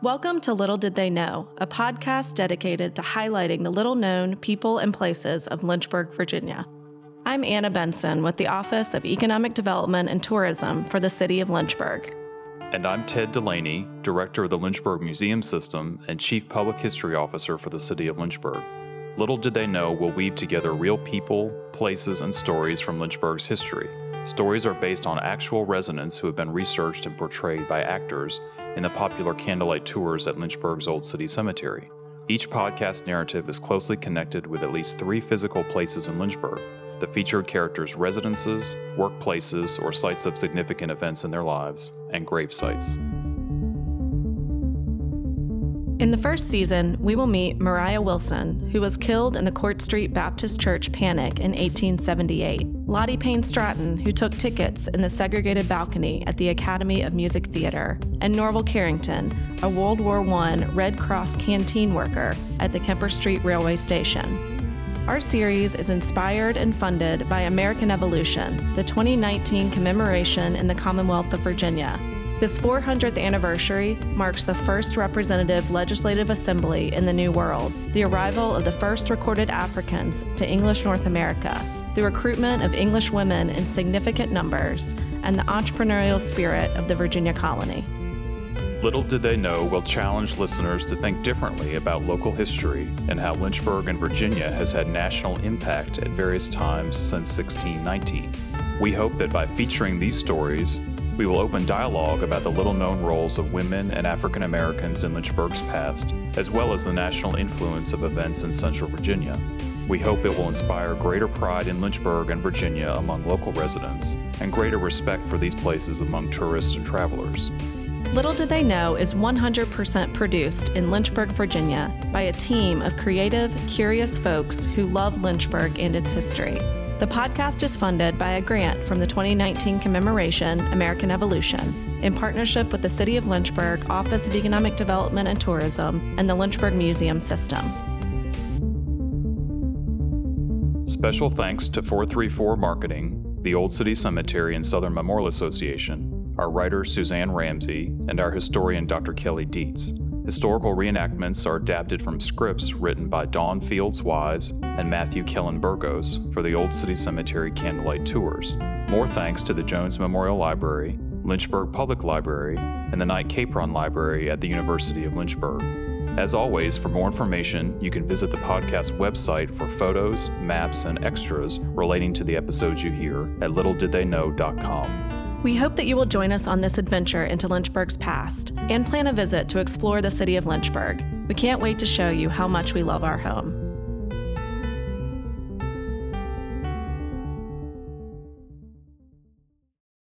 Welcome to Little Did They Know, a podcast dedicated to highlighting the little known people and places of Lynchburg, Virginia. I'm Anna Benson with the Office of Economic Development and Tourism for the City of Lynchburg. And I'm Ted Delaney, Director of the Lynchburg Museum System and Chief Public History Officer for the City of Lynchburg. Little did they know we'll weave together real people, places, and stories from Lynchburg's history. Stories are based on actual residents who have been researched and portrayed by actors in the popular candlelight tours at Lynchburg's Old City Cemetery. Each podcast narrative is closely connected with at least three physical places in Lynchburg the featured characters' residences, workplaces, or sites of significant events in their lives, and grave sites. In the first season, we will meet Mariah Wilson, who was killed in the Court Street Baptist Church panic in 1878, Lottie Payne Stratton, who took tickets in the segregated balcony at the Academy of Music Theater, and Norval Carrington, a World War I Red Cross canteen worker at the Kemper Street Railway Station. Our series is inspired and funded by American Evolution, the 2019 commemoration in the Commonwealth of Virginia. This 400th anniversary marks the first representative legislative assembly in the New World, the arrival of the first recorded Africans to English North America, the recruitment of English women in significant numbers, and the entrepreneurial spirit of the Virginia colony. Little did they know we'll challenge listeners to think differently about local history and how Lynchburg and Virginia has had national impact at various times since 1619. We hope that by featuring these stories, we will open dialogue about the little known roles of women and African Americans in Lynchburg's past, as well as the national influence of events in Central Virginia. We hope it will inspire greater pride in Lynchburg and Virginia among local residents, and greater respect for these places among tourists and travelers. Little Did They Know is 100% produced in Lynchburg, Virginia, by a team of creative, curious folks who love Lynchburg and its history. The podcast is funded by a grant from the 2019 commemoration American Evolution in partnership with the City of Lynchburg Office of Economic Development and Tourism and the Lynchburg Museum System. Special thanks to 434 Marketing, the Old City Cemetery and Southern Memorial Association, our writer Suzanne Ramsey, and our historian Dr. Kelly Dietz. Historical reenactments are adapted from scripts written by Dawn Fields Wise and Matthew Kellen Burgos for the Old City Cemetery Candlelight Tours. More thanks to the Jones Memorial Library, Lynchburg Public Library, and the Knight Capron Library at the University of Lynchburg. As always, for more information, you can visit the podcast website for photos, maps, and extras relating to the episodes you hear at littledidtheyknow.com. We hope that you will join us on this adventure into Lynchburg's past and plan a visit to explore the city of Lynchburg. We can't wait to show you how much we love our home.